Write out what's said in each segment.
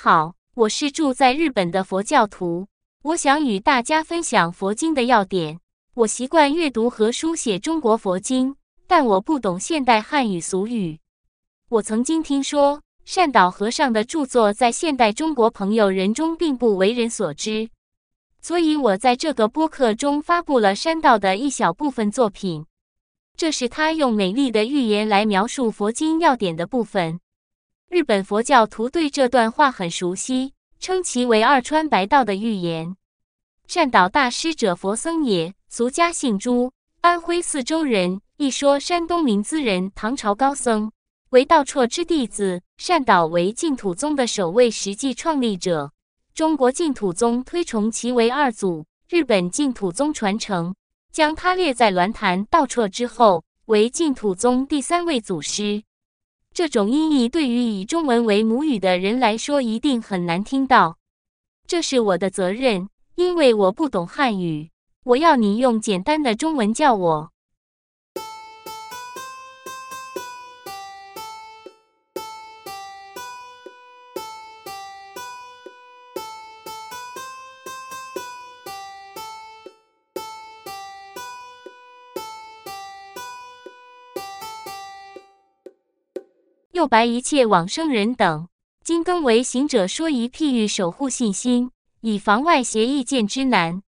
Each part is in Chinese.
好，我是住在日本的佛教徒，我想与大家分享佛经的要点。我习惯阅读和书写中国佛经，但我不懂现代汉语俗语。我曾经听说善导和尚的著作在现代中国朋友人中并不为人所知，所以我在这个播客中发布了山道的一小部分作品。这是他用美丽的寓言来描述佛经要点的部分。日本佛教徒对这段话很熟悉，称其为二川白道的预言。善导大师者，佛僧也，俗家姓朱，安徽泗州人，一说山东临淄人，唐朝高僧，为道绰之弟子。善导为净土宗的首位实际创立者，中国净土宗推崇其为二祖，日本净土宗传承。将他列在鸾坛道绰之后，为净土宗第三位祖师。这种音译对于以中文为母语的人来说，一定很难听到。这是我的责任，因为我不懂汉语。我要你用简单的中文叫我。又白一切往生人等，今更为行者说一譬喻，守护信心，以防外邪意见之难。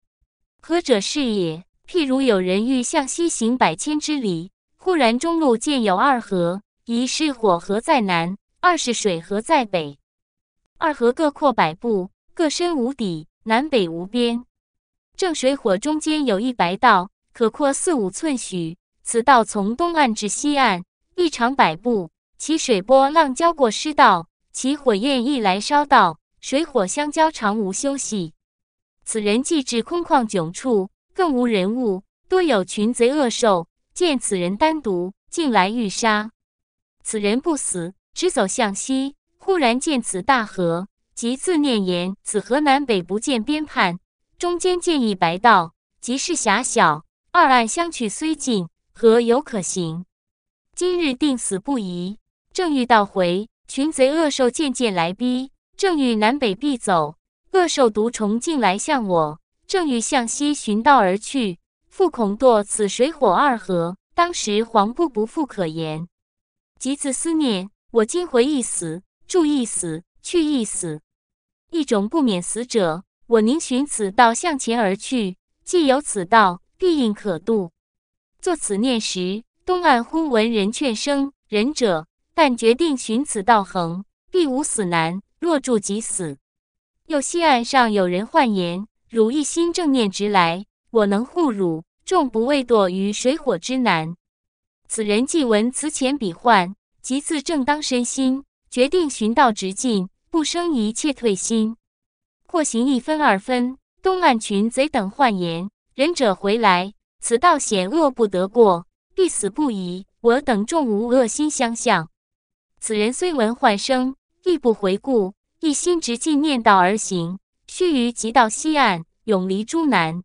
何者是也？譬如有人欲向西行百千之里，忽然中路见有二河，一是火河在南，二是水河在北。二河各阔百步，各深无底，南北无边。正水火中间有一白道，可阔四五寸许。此道从东岸至西岸，一长百步。其水波浪交过湿道，其火焰一来烧道，水火相交，常无休息。此人既至空旷窘处，更无人物，多有群贼恶兽，见此人单独，进来欲杀。此人不死，直走向西，忽然见此大河，即自念言：此河南北不见边畔，中间见一白道，即是狭小，二岸相去虽近，河犹可行。今日定死不疑。正欲倒回，群贼恶兽渐渐来逼。正欲南北必走，恶兽毒虫竟来向我。正欲向西寻道而去，复恐堕此水火二河。当时惶怖不复可言。即自思念：我今回一死，住一死，去一死，一种不免死者。我宁寻此道向前而去。既有此道，必应可渡。作此念时，东岸忽闻人劝声：“仁者。”但决定寻此道恒，必无死难。若住即死。又西岸上有人唤言：“汝一心正念直来，我能护汝，众不畏堕于水火之难。”此人既闻此前彼唤，即自正当身心，决定寻道直进，不生一切退心。或行一分二分，东岸群贼等唤言：“仁者回来，此道险恶不得过，必死不疑。我等众无恶心相向。”此人虽闻唤声，亦不回顾，一心直进念道而行。须臾即到西岸，永离诸难。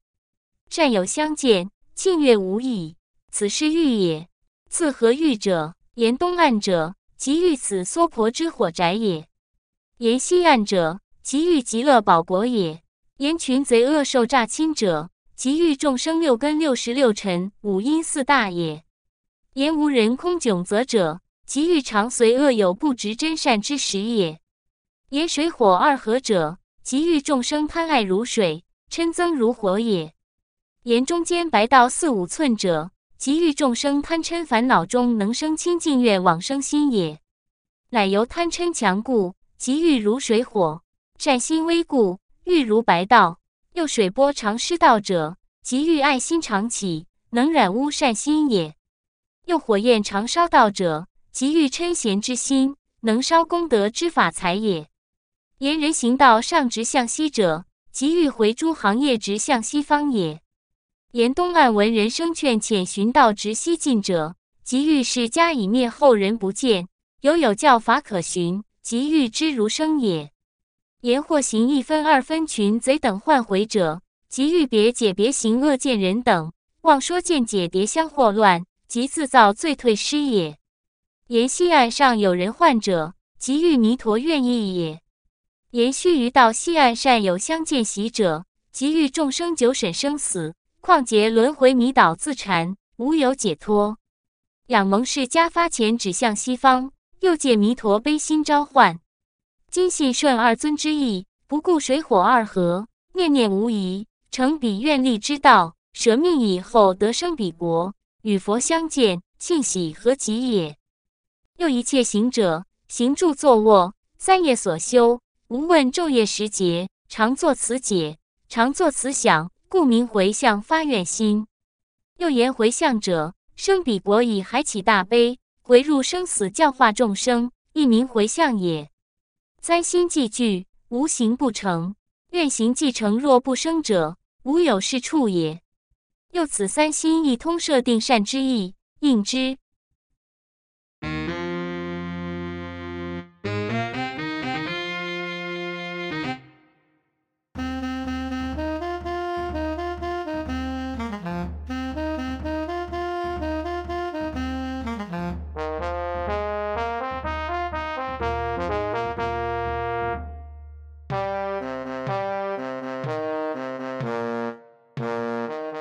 善友相见，庆悦无已。此是欲也。次何欲者？言东岸者，即欲此娑婆之火宅也；言西岸者，即欲极乐宝国也；言群贼恶兽诈侵者，即欲众生六根六十六尘五阴四大也；言无人空窘则者。其欲常随恶有不执真善之时也。言水火二合者，即欲众生贪爱如水，嗔憎如火也。言中间白道四五寸者，即欲众生贪嗔烦恼中能生清净愿往生心也。乃由贪嗔强故，即欲如水火；善心微故，欲如白道。又水波常失道者，即欲爱心常起，能染污善心也。又火焰常烧道者，即欲嗔贤之心，能烧功德之法财也。言人行道上直向西者，即欲回诸行业直向西方也。言东岸闻人声劝遣寻道直西进者，即欲是家以灭后人不见，犹有教法可循，即欲知如生也。言或行一分二分群贼等换回者，即欲别解别行恶见人等，妄说见解叠相惑乱，即自造罪退失也。言西岸上有人患者，即欲弥陀愿意也。言须臾到西岸善有相见喜者，即欲众生久审生死，况结轮回迷倒自缠，无有解脱。仰蒙氏家发前指向西方，又借弥陀悲心召唤。今信顺二尊之意，不顾水火二河，念念无疑，成彼愿力之道，舍命以后得生彼国，与佛相见，庆喜何及也！又一切行者，行住坐卧，三业所修，无问昼夜时节，常作此解，常作此想，故名回向发愿心。又言回向者。生彼国以海起大悲，回入生死教化众生，一名回向也。三心既具，无行不成；愿行既成，若不生者，无有是处也。又此三心亦通，设定善之意，应之